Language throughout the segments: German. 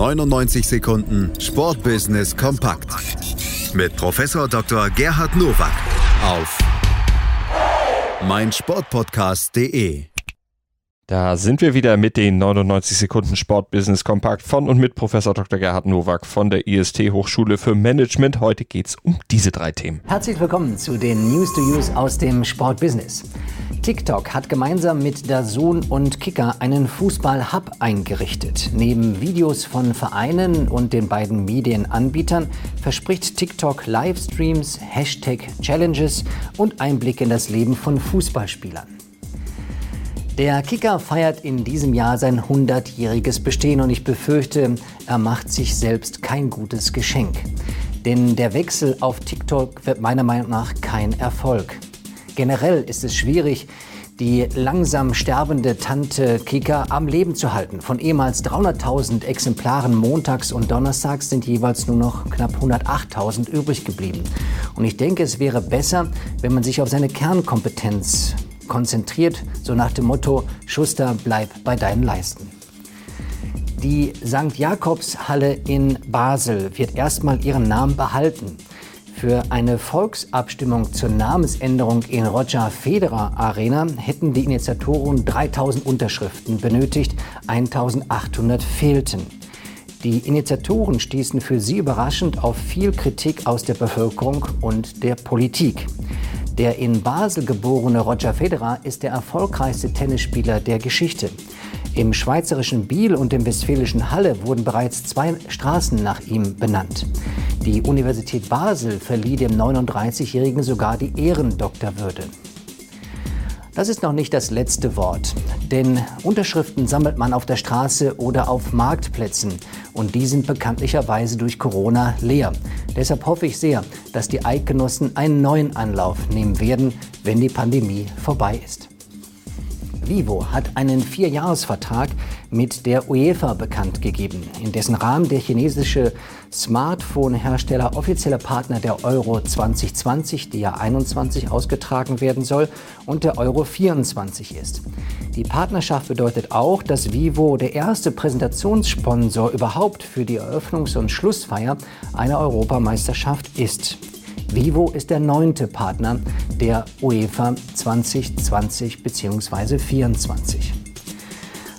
99 Sekunden Sportbusiness kompakt mit Professor Dr. Gerhard Nowak auf meinsportpodcast.de. Da sind wir wieder mit den 99 Sekunden Sportbusiness Kompakt von und mit Professor Dr. Gerhard Nowak von der IST Hochschule für Management. Heute geht es um diese drei Themen. Herzlich willkommen zu den News to Use aus dem Sportbusiness. TikTok hat gemeinsam mit Dazun und Kicker einen Fußball-Hub eingerichtet. Neben Videos von Vereinen und den beiden Medienanbietern verspricht TikTok Livestreams, Hashtag-Challenges und Einblick in das Leben von Fußballspielern. Der Kicker feiert in diesem Jahr sein 100-jähriges Bestehen und ich befürchte, er macht sich selbst kein gutes Geschenk. Denn der Wechsel auf TikTok wird meiner Meinung nach kein Erfolg. Generell ist es schwierig, die langsam sterbende Tante Kika am Leben zu halten. Von ehemals 300.000 Exemplaren montags und donnerstags sind jeweils nur noch knapp 108.000 übrig geblieben. Und ich denke, es wäre besser, wenn man sich auf seine Kernkompetenz konzentriert, so nach dem Motto, Schuster, bleib bei deinen Leisten. Die St. Jakobshalle in Basel wird erstmal ihren Namen behalten. Für eine Volksabstimmung zur Namensänderung in Roger Federer Arena hätten die Initiatoren 3000 Unterschriften benötigt, 1800 fehlten. Die Initiatoren stießen für sie überraschend auf viel Kritik aus der Bevölkerung und der Politik. Der in Basel geborene Roger Federer ist der erfolgreichste Tennisspieler der Geschichte. Im schweizerischen Biel und im westfälischen Halle wurden bereits zwei Straßen nach ihm benannt. Die Universität Basel verlieh dem 39-Jährigen sogar die Ehrendoktorwürde. Das ist noch nicht das letzte Wort, denn Unterschriften sammelt man auf der Straße oder auf Marktplätzen und die sind bekanntlicherweise durch Corona leer. Deshalb hoffe ich sehr, dass die Eidgenossen einen neuen Anlauf nehmen werden, wenn die Pandemie vorbei ist. Vivo hat einen Vierjahresvertrag mit der UEFA bekannt gegeben, in dessen Rahmen der chinesische Smartphone-Hersteller offizieller Partner der Euro 2020, die ja 21 ausgetragen werden soll, und der Euro 24 ist. Die Partnerschaft bedeutet auch, dass Vivo der erste Präsentationssponsor überhaupt für die Eröffnungs- und Schlussfeier einer Europameisterschaft ist. Vivo ist der neunte Partner der UEFA 2020 bzw. 2024.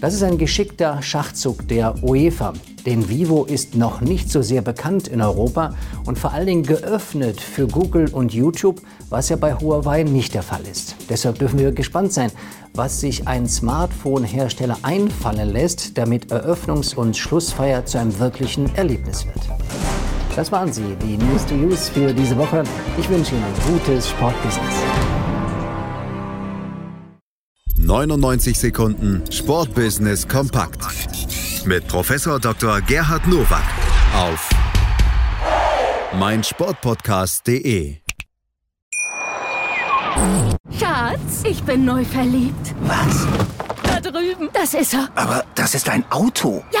Das ist ein geschickter Schachzug der UEFA, denn Vivo ist noch nicht so sehr bekannt in Europa und vor allen Dingen geöffnet für Google und YouTube, was ja bei Huawei nicht der Fall ist. Deshalb dürfen wir gespannt sein, was sich ein Smartphone-Hersteller einfallen lässt, damit Eröffnungs- und Schlussfeier zu einem wirklichen Erlebnis wird. Das waren sie, die News to Use für diese Woche. Ich wünsche Ihnen ein gutes Sportbusiness. 99 Sekunden Sportbusiness kompakt mit Professor Dr. Gerhard Nowak auf meinsportpodcast.de. Schatz, ich bin neu verliebt. Was? Da drüben. Das ist er. Aber das ist ein Auto. Ja,